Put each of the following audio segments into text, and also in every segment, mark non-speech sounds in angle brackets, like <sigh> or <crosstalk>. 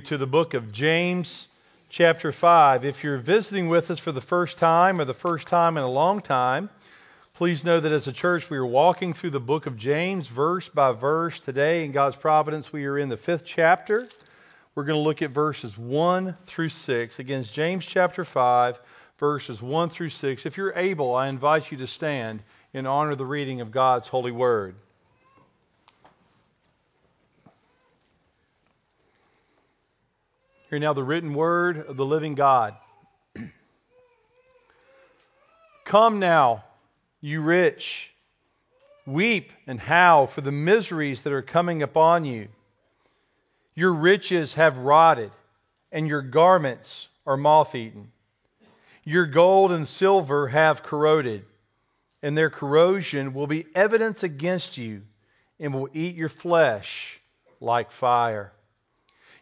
to the book of James, chapter 5. If you're visiting with us for the first time or the first time in a long time, please know that as a church we are walking through the book of James verse by verse. Today, in God's providence, we are in the fifth chapter. We're going to look at verses 1 through 6. Again, James chapter 5, verses 1 through 6. If you're able, I invite you to stand in honor of the reading of God's holy word. Hear now the written word of the living God. Come now, you rich, weep and howl for the miseries that are coming upon you. Your riches have rotted, and your garments are moth eaten. Your gold and silver have corroded, and their corrosion will be evidence against you and will eat your flesh like fire.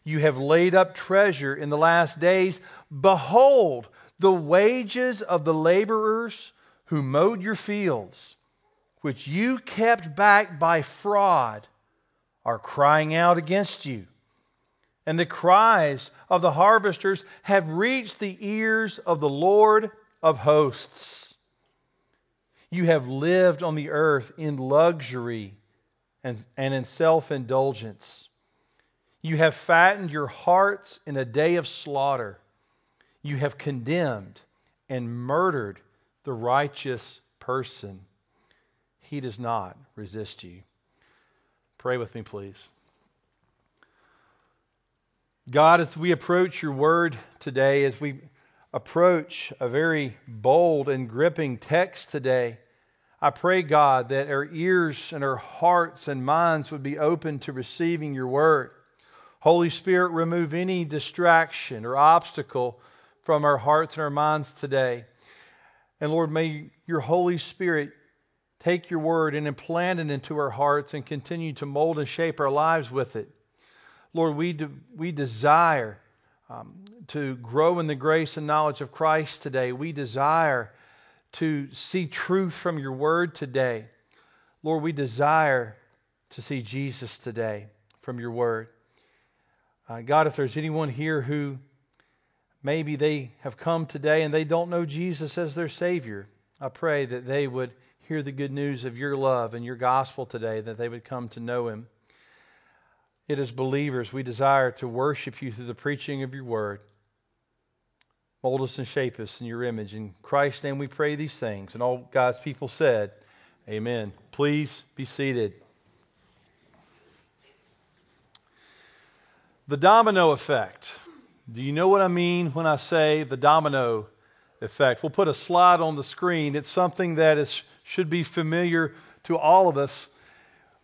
You have laid up treasure in the last days. Behold, the wages of the laborers who mowed your fields, which you kept back by fraud, are crying out against you. And the cries of the harvesters have reached the ears of the Lord of hosts. You have lived on the earth in luxury and, and in self indulgence. You have fattened your hearts in a day of slaughter. You have condemned and murdered the righteous person. He does not resist you. Pray with me, please. God, as we approach your word today, as we approach a very bold and gripping text today, I pray, God, that our ears and our hearts and minds would be open to receiving your word. Holy Spirit, remove any distraction or obstacle from our hearts and our minds today. And Lord, may your Holy Spirit take your word and implant it into our hearts and continue to mold and shape our lives with it. Lord, we, de- we desire um, to grow in the grace and knowledge of Christ today. We desire to see truth from your word today. Lord, we desire to see Jesus today from your word. Uh, God, if there's anyone here who maybe they have come today and they don't know Jesus as their Savior, I pray that they would hear the good news of your love and your gospel today, that they would come to know Him. It is believers, we desire to worship you through the preaching of your word. Mold us and shape us in your image. In Christ's name we pray these things. And all God's people said, Amen. Please be seated. The domino effect. Do you know what I mean when I say the domino effect? We'll put a slide on the screen. It's something that is, should be familiar to all of us.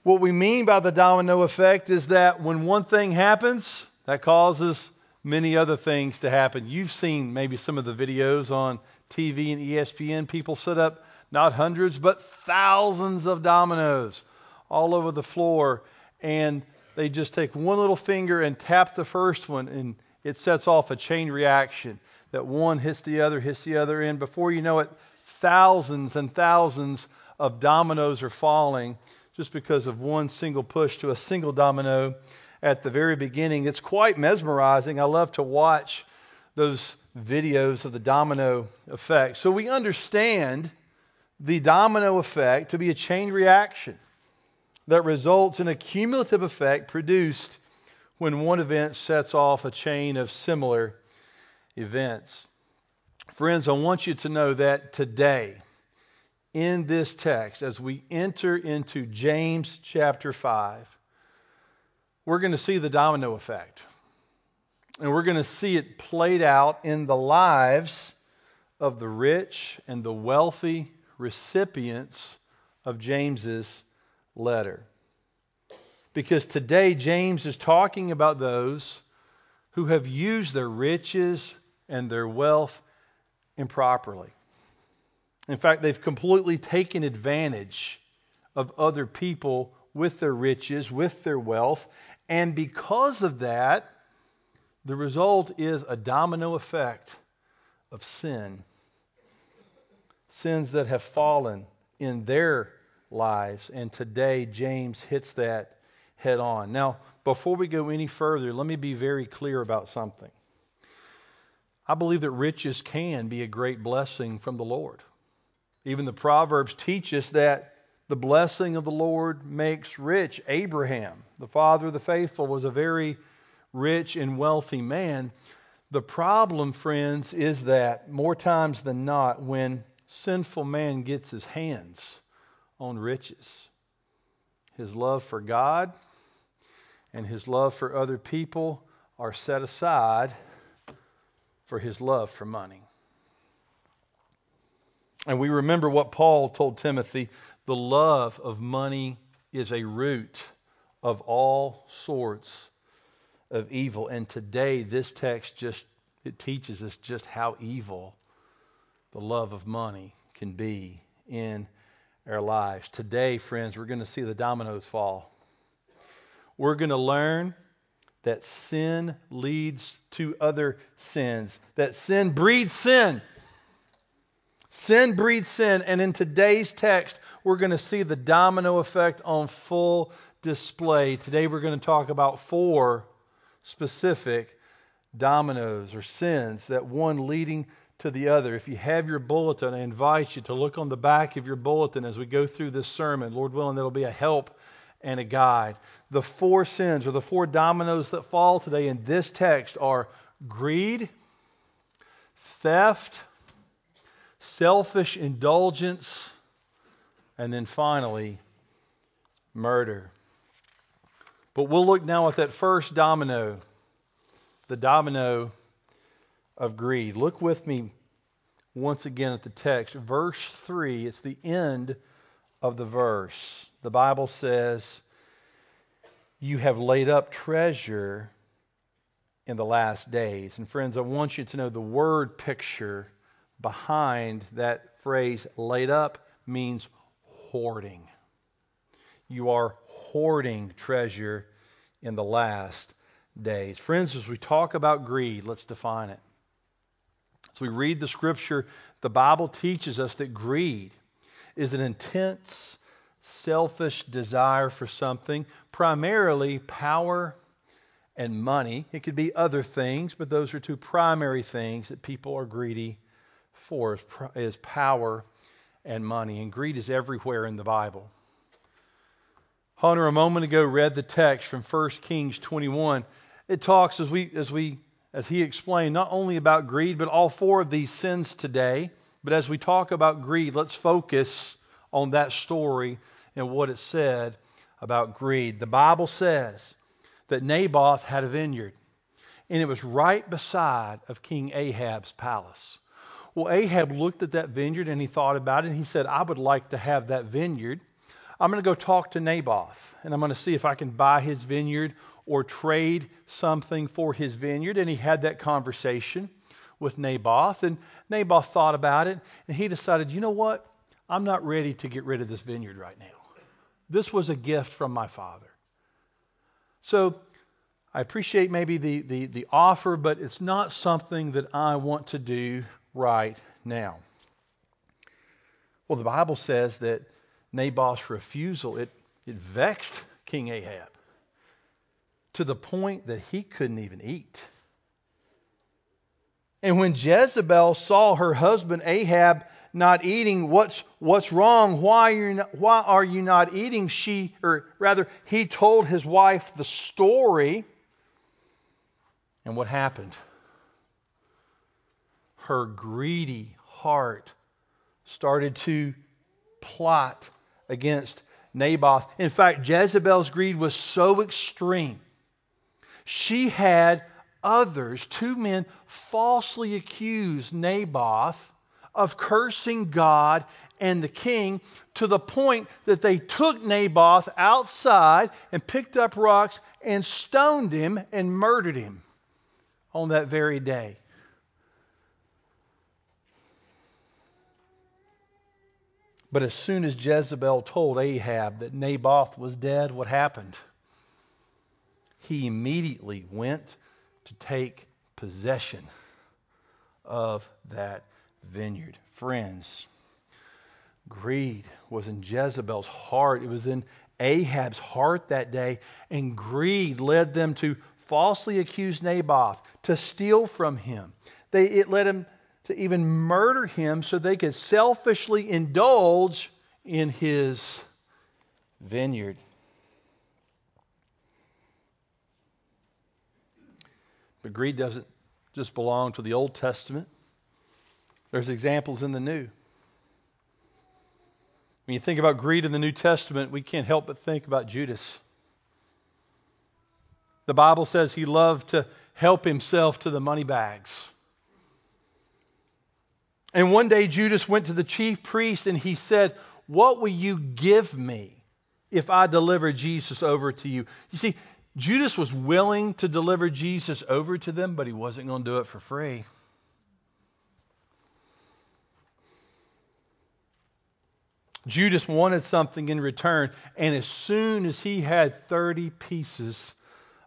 What we mean by the domino effect is that when one thing happens, that causes many other things to happen. You've seen maybe some of the videos on TV and ESPN. People set up not hundreds, but thousands of dominoes all over the floor. And they just take one little finger and tap the first one, and it sets off a chain reaction that one hits the other, hits the other, and before you know it, thousands and thousands of dominoes are falling just because of one single push to a single domino at the very beginning. It's quite mesmerizing. I love to watch those videos of the domino effect. So we understand the domino effect to be a chain reaction that results in a cumulative effect produced when one event sets off a chain of similar events. Friends, I want you to know that today, in this text, as we enter into James chapter 5, we're going to see the domino effect. And we're going to see it played out in the lives of the rich and the wealthy recipients of James's letter. Because today James is talking about those who have used their riches and their wealth improperly. In fact, they've completely taken advantage of other people with their riches, with their wealth, and because of that, the result is a domino effect of sin. Sins that have fallen in their lives. And today, James hits that head on. Now, before we go any further, let me be very clear about something. I believe that riches can be a great blessing from the Lord. Even the Proverbs teach us that the blessing of the Lord makes rich. Abraham, the father of the faithful, was a very rich and wealthy man. The problem, friends, is that more times than not, when sinful man gets his hands on riches, his love for God and his love for other people are set aside for his love for money. And we remember what Paul told Timothy the love of money is a root of all sorts of evil. And today, this text just it teaches us just how evil the love of money can be in our lives. Today, friends, we're going to see the dominoes fall. We're going to learn that sin leads to other sins, that sin breeds sin. Sin breeds sin. And in today's text, we're going to see the domino effect on full display. Today, we're going to talk about four specific dominoes or sins, that one leading to the other. If you have your bulletin, I invite you to look on the back of your bulletin as we go through this sermon. Lord willing, that'll be a help and a guide. The four sins or the four dominoes that fall today in this text are greed, theft, selfish indulgence, and then finally, murder. But we'll look now at that first domino, the domino of greed. Look with me once again at the text. Verse 3, it's the end of the verse the Bible says, You have laid up treasure in the last days. And friends, I want you to know the word picture behind that phrase, laid up, means hoarding. You are hoarding treasure in the last days. Friends, as we talk about greed, let's define it. As we read the scripture, the Bible teaches us that greed is an intense selfish desire for something, primarily power and money. It could be other things, but those are two primary things that people are greedy for is power and money. And greed is everywhere in the Bible. Hunter a moment ago read the text from 1 Kings 21. It talks as we as we as he explained not only about greed but all four of these sins today. But as we talk about greed, let's focus on that story and what it said about greed. The Bible says that Naboth had a vineyard, and it was right beside of King Ahab's palace. Well, Ahab looked at that vineyard and he thought about it, and he said, I would like to have that vineyard. I'm going to go talk to Naboth, and I'm going to see if I can buy his vineyard or trade something for his vineyard. And he had that conversation with Naboth, and Naboth thought about it, and he decided, you know what? I'm not ready to get rid of this vineyard right now. This was a gift from my father. So I appreciate maybe the, the, the offer, but it's not something that I want to do right now. Well, the Bible says that Naboth's refusal, it, it vexed King Ahab to the point that he couldn't even eat. And when Jezebel saw her husband Ahab not eating? What's, what's wrong? Why are, you not, why are you not eating? She, or rather, he told his wife the story. And what happened? Her greedy heart started to plot against Naboth. In fact, Jezebel's greed was so extreme. She had others, two men, falsely accuse Naboth of cursing God and the king to the point that they took Naboth outside and picked up rocks and stoned him and murdered him on that very day. But as soon as Jezebel told Ahab that Naboth was dead, what happened? He immediately went to take possession of that vineyard. Friends, greed was in Jezebel's heart, it was in Ahab's heart that day, and greed led them to falsely accuse Naboth, to steal from him. They, it led them to even murder him so they could selfishly indulge in his vineyard. But greed doesn't just belong to the Old Testament. There's examples in the New. When you think about greed in the New Testament, we can't help but think about Judas. The Bible says he loved to help himself to the money bags. And one day Judas went to the chief priest and he said, What will you give me if I deliver Jesus over to you? You see, Judas was willing to deliver Jesus over to them, but he wasn't going to do it for free. Judas wanted something in return, and as soon as he had 30 pieces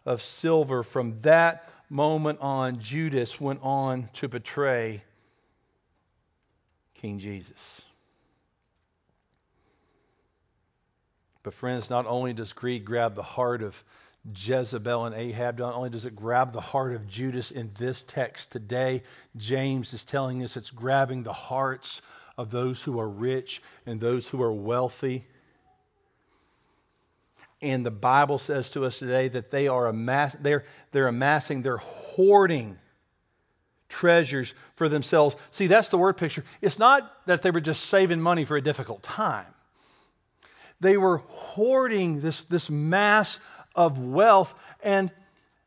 of silver, from that moment on, Judas went on to betray King Jesus. But, friends, not only does greed grab the heart of Jezebel and Ahab, not only does it grab the heart of Judas in this text today, James is telling us it's grabbing the hearts of those who are rich and those who are wealthy. And the Bible says to us today that they are amass- they're, they're amassing, they're hoarding treasures for themselves. See, that's the word picture. It's not that they were just saving money for a difficult time. They were hoarding this, this mass of wealth and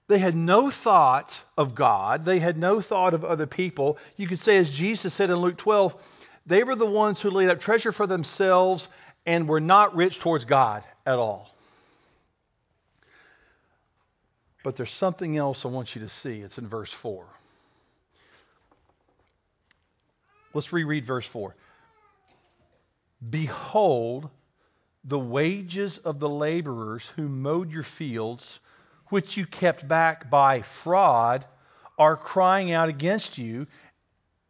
they had no thought of God. They had no thought of other people. You could say, as Jesus said in Luke 12, they were the ones who laid up treasure for themselves and were not rich towards God at all. But there's something else I want you to see. It's in verse 4. Let's reread verse 4. Behold, the wages of the laborers who mowed your fields, which you kept back by fraud, are crying out against you,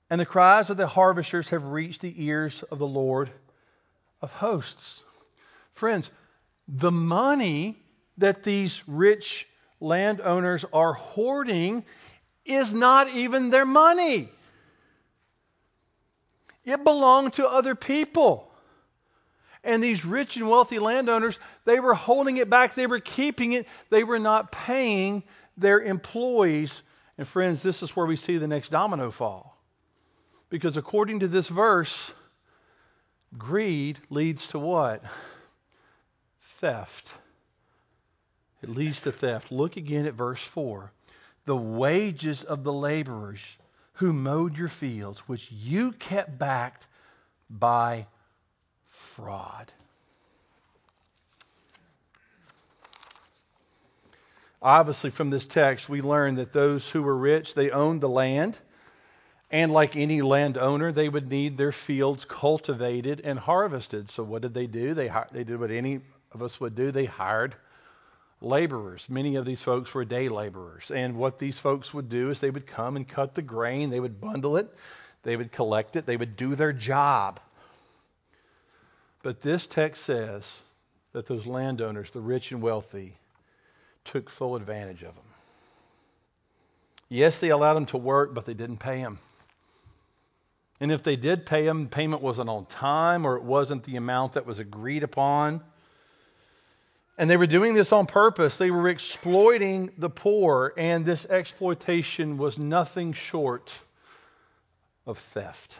and the cries of the harvesters have reached the ears of the Lord of hosts. Friends, the money that these rich landowners are hoarding is not even their money. It belonged to other people. And these rich and wealthy landowners, they were holding it back, they were keeping it, they were not paying their employees. And friends, this is where we see the next domino fall. Because according to this verse, greed leads to what? Theft. It leads to theft. Look again at verse 4. The wages of the laborers who mowed your fields, which you kept back by fraud. Obviously, from this text, we learn that those who were rich, they owned the land. And like any landowner, they would need their fields cultivated and harvested. So what did they do? They, they did what any of us would do. They hired laborers. Many of these folks were day laborers. And what these folks would do is they would come and cut the grain, they would bundle it, they would collect it, they would do their job. But this text says that those landowners, the rich and wealthy, took full advantage of them. Yes, they allowed them to work, but they didn't pay them. And if they did pay them, payment wasn't on time or it wasn't the amount that was agreed upon. And they were doing this on purpose. They were exploiting the poor, and this exploitation was nothing short of theft.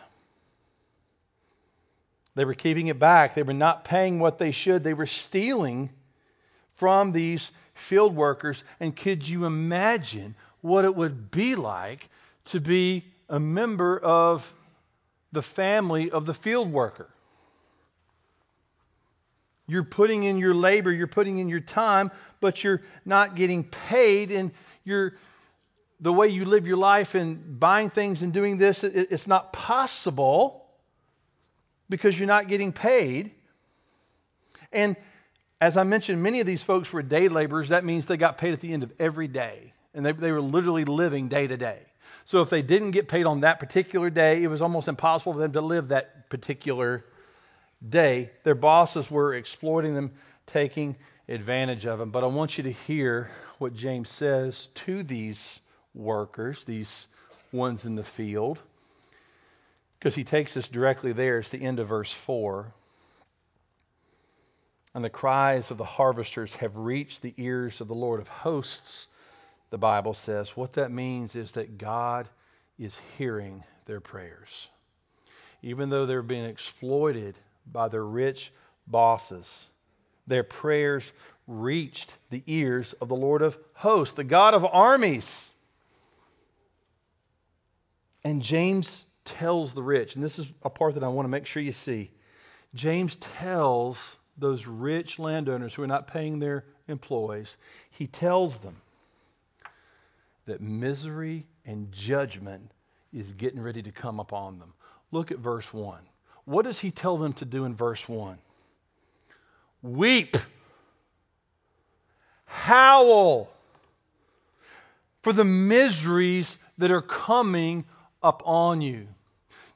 They were keeping it back. They were not paying what they should. They were stealing from these field workers. And could you imagine what it would be like to be a member of the family of the field worker? You're putting in your labor, you're putting in your time, but you're not getting paid, and you're the way you live your life and buying things and doing this, it's not possible because you're not getting paid. And as I mentioned, many of these folks were day laborers. That means they got paid at the end of every day. And they, they were literally living day to day. So if they didn't get paid on that particular day, it was almost impossible for them to live that particular day. Their bosses were exploiting them taking advantage of them. But I want you to hear what James says to these workers, these ones in the field, because he takes us directly there. It's the end of verse 4. And the cries of the harvesters have reached the ears of the Lord of hosts, the Bible says. What that means is that God is hearing their prayers. Even though they're being exploited by their rich bosses, their prayers reached the ears of the Lord of hosts, the God of armies. And James tells the rich, and this is a part that I want to make sure you see. James tells those rich landowners who are not paying their employees, he tells them that misery and judgment is getting ready to come upon them. Look at verse 1. What does he tell them to do in verse 1? Weep, howl for the miseries that are coming upon you.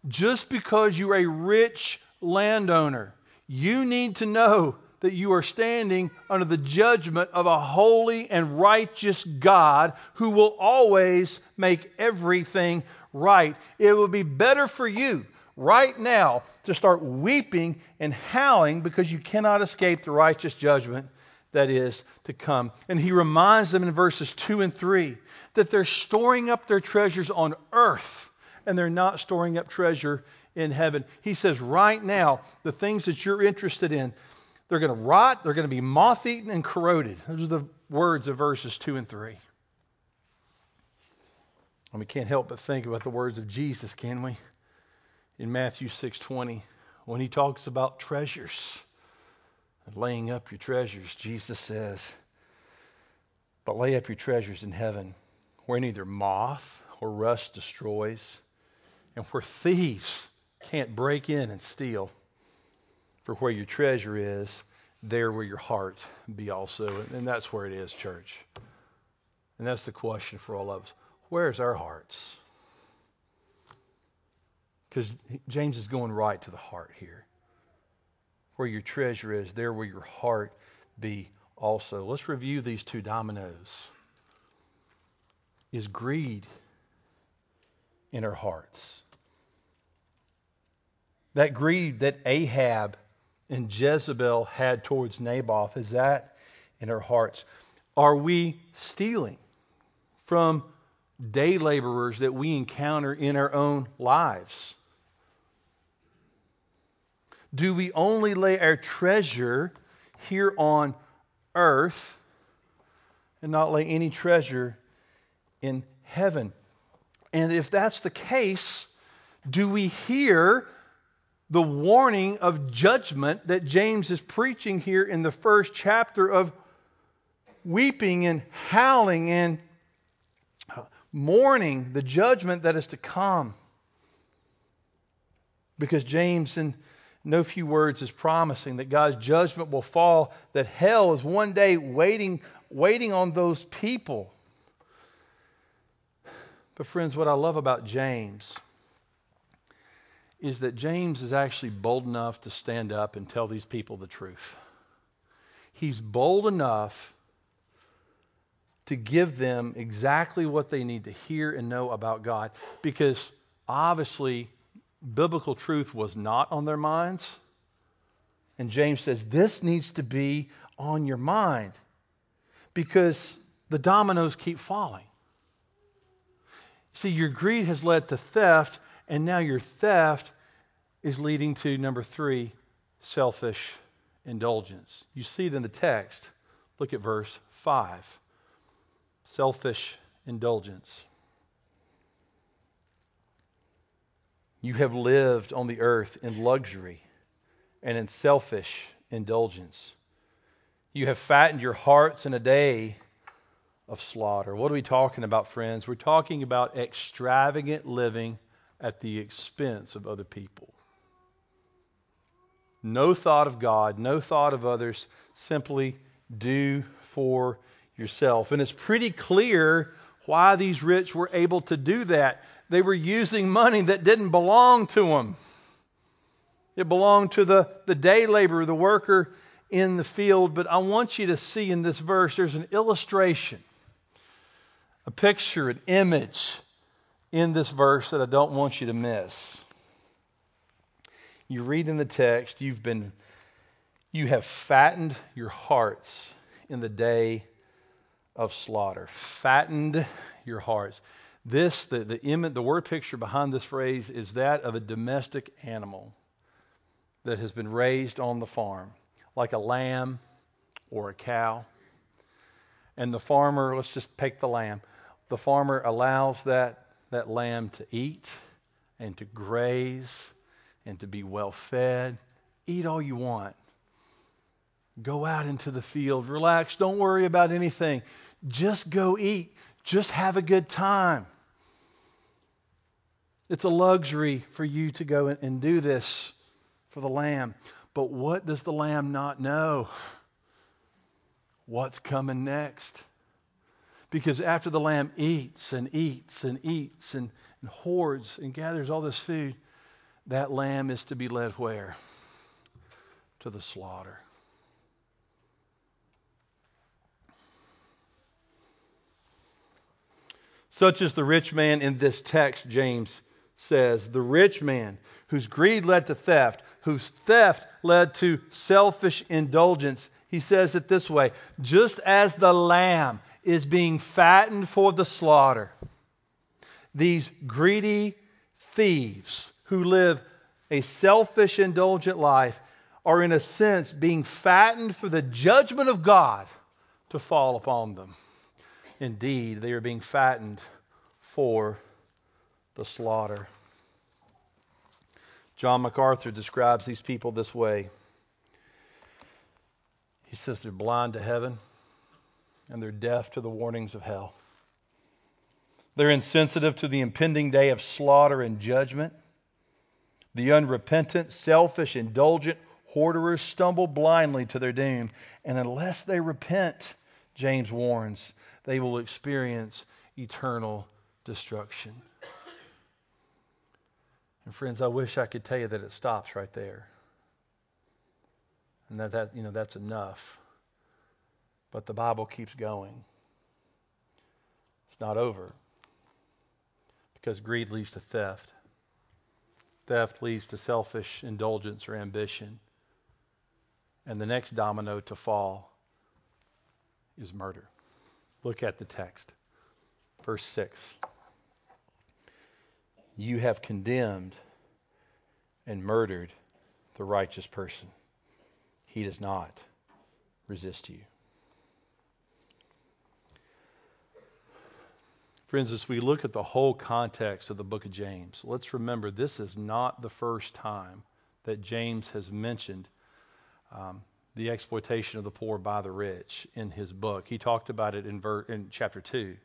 Just because you're a rich landowner, you need to know that you are standing under the judgment of a holy and righteous God who will always make everything right. It will be better for you right now to start weeping and howling because you cannot escape the righteous judgment that is to come. And he reminds them in verses 2 and 3 that they're storing up their treasures on earth and they're not storing up treasure in heaven. He says, right now, the things that you're interested in, they're going to rot, they're going to be moth eaten and corroded. Those are the words of verses 2 and 3. And we can't help but think about the words of Jesus, can we? In Matthew 6:20, when he talks about treasures and laying up your treasures, Jesus says, "But lay up your treasures in heaven, where neither moth or rust destroys, and where thieves can't break in and steal. For where your treasure is, there will your heart be also." And that's where it is, church. And that's the question for all of us. Where's our hearts? Because James is going right to the heart here. Where your treasure is, there will your heart be also. Let's review these two dominoes. Is greed in our hearts? That greed that Ahab and Jezebel had towards Naboth, is that in our hearts? Are we stealing from day laborers that we encounter in our own lives? Do we only lay our treasure here on earth and not lay any treasure in heaven? And if that's the case, do we hear the warning of judgment that James is preaching here in the first chapter of weeping and howling and mourning the judgment that is to come. Because James, in no few words, is promising that God's judgment will fall, that hell is one day waiting, waiting on those people. But, friends, what I love about James is that James is actually bold enough to stand up and tell these people the truth. He's bold enough to give them exactly what they need to hear and know about God because obviously biblical truth was not on their minds. And James says this needs to be on your mind because the dominoes keep falling. See, your greed has led to theft, and now your theft is leading to number three, selfish indulgence. You see it in the text. Look at verse 5 selfish indulgence. You have lived on the earth in luxury and in selfish indulgence. You have fattened your hearts in a day of slaughter. What are we talking about, friends? We're talking about extravagant living at the expense of other people. No thought of God, no thought of others, simply do for yourself. And it's pretty clear why these rich were able to do that. They were using money that didn't belong to them. It belonged to the, the day laborer, the worker in the field, but I want you to see in this verse there's an illustration, a picture, an image in this verse that I don't want you to miss. You read in the text, you've been you have fattened your hearts in the day of slaughter. Fattened your hearts. This, the, the, image, the word picture behind this phrase is that of a domestic animal that has been raised on the farm, like a lamb or a cow. And the farmer, let's just take the lamb, the farmer allows that, that lamb to eat and to graze and to be well fed. Eat all you want. Go out into the field, relax, don't worry about anything. Just go eat, just have a good time. It's a luxury for you to go and do this for the lamb. But what does the lamb not know? What's coming next? Because after the lamb eats and eats and eats and, and hoards and gathers all this food, that lamb is to be led where? To the slaughter. Such is the rich man in this text, James says. The rich man whose greed led to theft, whose theft led to selfish indulgence. He says it this way just as the lamb is being fattened for the slaughter, these greedy thieves who live a selfish, indulgent life are, in a sense, being fattened for the judgment of God to fall upon them. Indeed, they are being fattened for the slaughter. John MacArthur describes these people this way. He says they're blind to heaven and they're deaf to the warnings of hell. They're insensitive to the impending day of slaughter and judgment. The unrepentant, selfish, indulgent hoarders stumble blindly to their doom, and unless they repent, James warns, they will experience eternal destruction. And friends, I wish I could tell you that it stops right there. And that, that you know that's enough. But the Bible keeps going. It's not over. Because greed leads to theft. Theft leads to selfish indulgence or ambition. And the next domino to fall is murder. Look at the text. Verse 6. You have condemned and murdered the righteous person. He does not resist you. Friends, as we look at the whole context of the book of James, let's remember this is not the first time that James has mentioned um, the exploitation of the poor by the rich in his book. He talked about it in, ver- in chapter 2.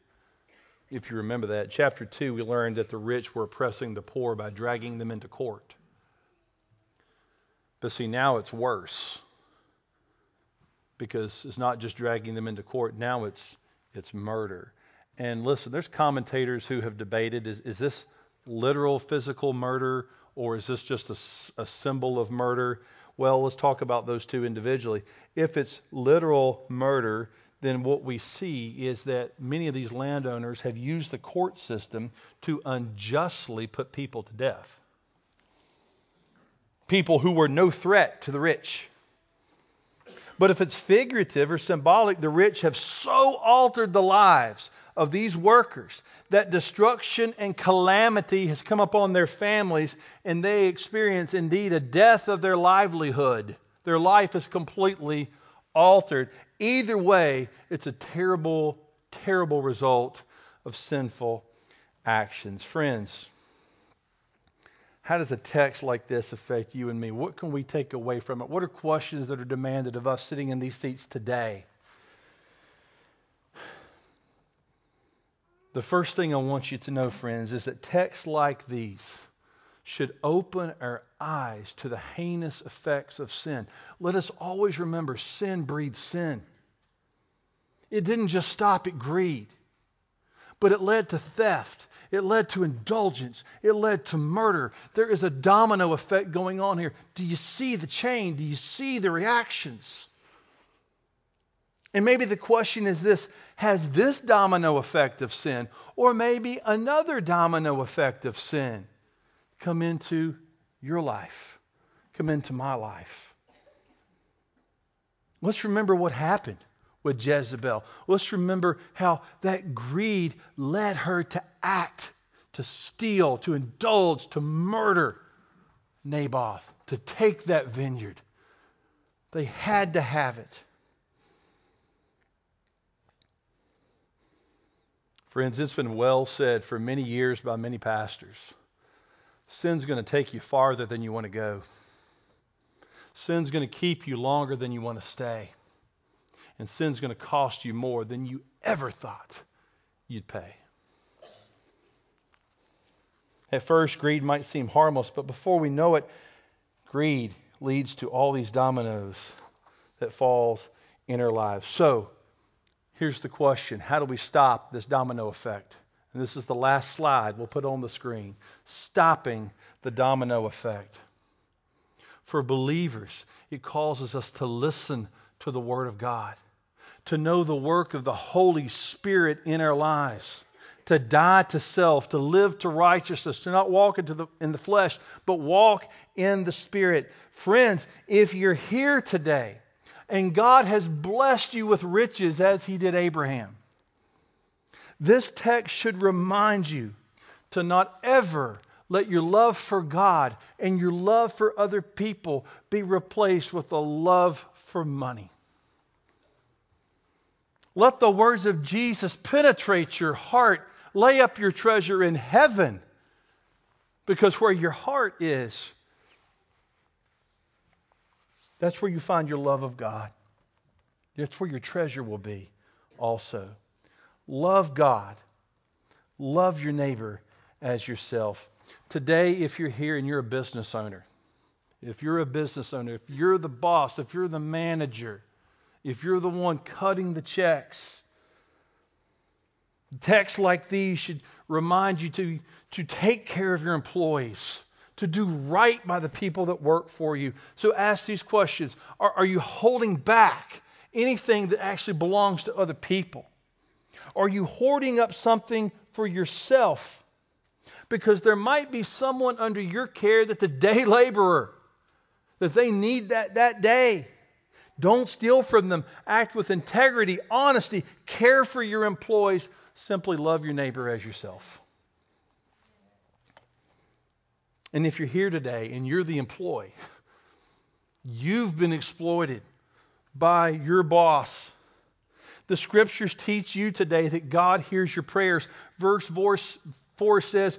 If you remember that, chapter 2, we learned that the rich were oppressing the poor by dragging them into court. But see, now it's worse because it's not just dragging them into court, now it's, it's murder. And listen, there's commentators who have debated is, is this literal physical murder or is this just a, a symbol of murder? Well, let's talk about those two individually. If it's literal murder, then what we see is that many of these landowners have used the court system to unjustly put people to death. People who were no threat to the rich. But if it's figurative or symbolic, the rich have so altered the lives of these workers that destruction and calamity has come upon their families and they experience indeed a death of their livelihood. Their life is completely altered. Either way, it's a terrible, terrible result of sinful actions. Friends, how does a text like this affect you and me? What can we take away from it? What are questions that are demanded of us sitting in these seats today? The first thing I want you to know, friends, is that texts like these should open our eyes to the heinous effects of sin. Let us always remember sin breeds sin. It didn't just stop at greed, but it led to theft. It led to indulgence. It led to murder. There is a domino effect going on here. Do you see the chain? Do you see the reactions? And maybe the question is this Has this domino effect of sin, or maybe another domino effect of sin, come into your life, come into my life? Let's remember what happened with Jezebel. Let's remember how that greed led her to act, to steal, to indulge, to murder Naboth, to take that vineyard. They had to have it. Friends, it's been well said for many years by many pastors. Sin's going to take you farther than you want to go. Sin's going to keep you longer than you want to stay. And sin's going to cost you more than you ever thought you'd pay. At first, greed might seem harmless, but before we know it, greed leads to all these dominoes that falls in our lives. So, Here's the question How do we stop this domino effect? And this is the last slide we'll put on the screen. Stopping the domino effect. For believers, it causes us to listen to the Word of God, to know the work of the Holy Spirit in our lives, to die to self, to live to righteousness, to not walk into the, in the flesh, but walk in the Spirit. Friends, if you're here today and God has blessed you with riches as he did Abraham. This text should remind you to not ever let your love for God and your love for other people be replaced with a love for money. Let the words of Jesus penetrate your heart. Lay up your treasure in heaven because where your heart is, that's where you find your love of God. That's where your treasure will be also. Love God. Love your neighbor as yourself. Today, if you're here and you're a business owner, if you're a business owner, if you're the boss, if you're the manager, if you're the one cutting the checks, texts like these should remind you to, to take care of your employees to do right by the people that work for you. So ask these questions Are, are you holding back anything that actually belongs to other people? Are you hoarding up something for yourself? Because there might be someone under your care that's a day <laughs> laborer, that they need that that day. Don't steal from them. Act with integrity, honesty, care for your employees. Simply love your neighbor as yourself. And if you're here today and you're the employee, you've been exploited by your boss. The scriptures teach you today that God hears your prayers. Verse 4 says,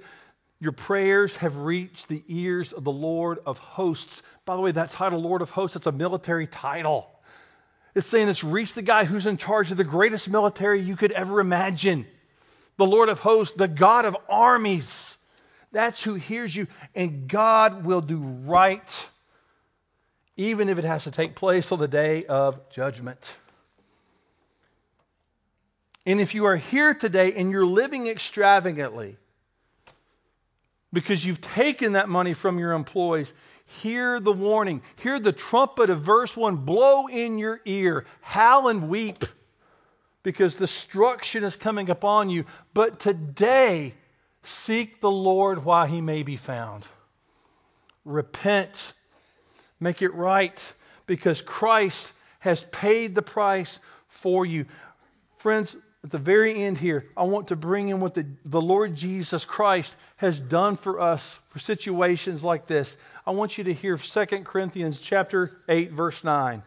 Your prayers have reached the ears of the Lord of hosts. By the way, that title, Lord of hosts, it's a military title. It's saying it's reached the guy who's in charge of the greatest military you could ever imagine. The Lord of hosts, the God of armies. That's who hears you. And God will do right, even if it has to take place on the day of judgment. And if you are here today and you're living extravagantly because you've taken that money from your employees, hear the warning. Hear the trumpet of verse 1 blow in your ear, howl and weep because destruction is coming upon you. But today, Seek the Lord while he may be found. Repent. Make it right because Christ has paid the price for you. Friends, at the very end here, I want to bring in what the, the Lord Jesus Christ has done for us for situations like this. I want you to hear 2 Corinthians chapter 8 verse 9.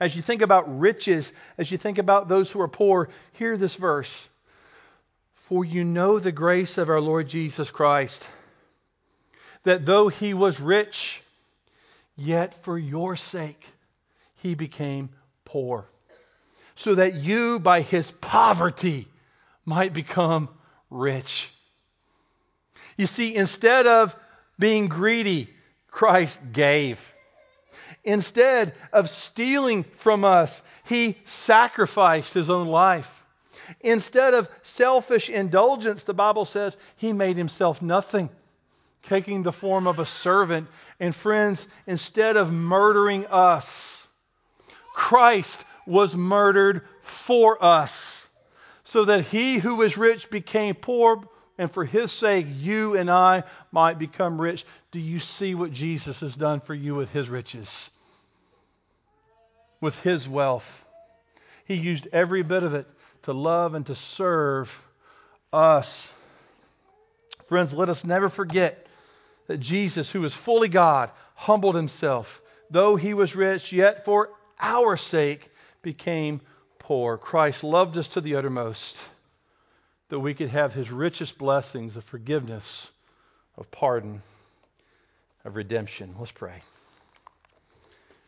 As you think about riches, as you think about those who are poor, hear this verse. For you know the grace of our Lord Jesus Christ, that though he was rich, yet for your sake he became poor, so that you by his poverty might become rich. You see, instead of being greedy, Christ gave. Instead of stealing from us, he sacrificed his own life. Instead of selfish indulgence, the Bible says he made himself nothing, taking the form of a servant. And friends, instead of murdering us, Christ was murdered for us, so that he who was rich became poor, and for his sake you and I might become rich. Do you see what Jesus has done for you with his riches? With his wealth. He used every bit of it to love and to serve us. Friends, let us never forget that Jesus, who is fully God, humbled himself. Though he was rich, yet for our sake became poor. Christ loved us to the uttermost that we could have his richest blessings of forgiveness, of pardon, of redemption. Let's pray.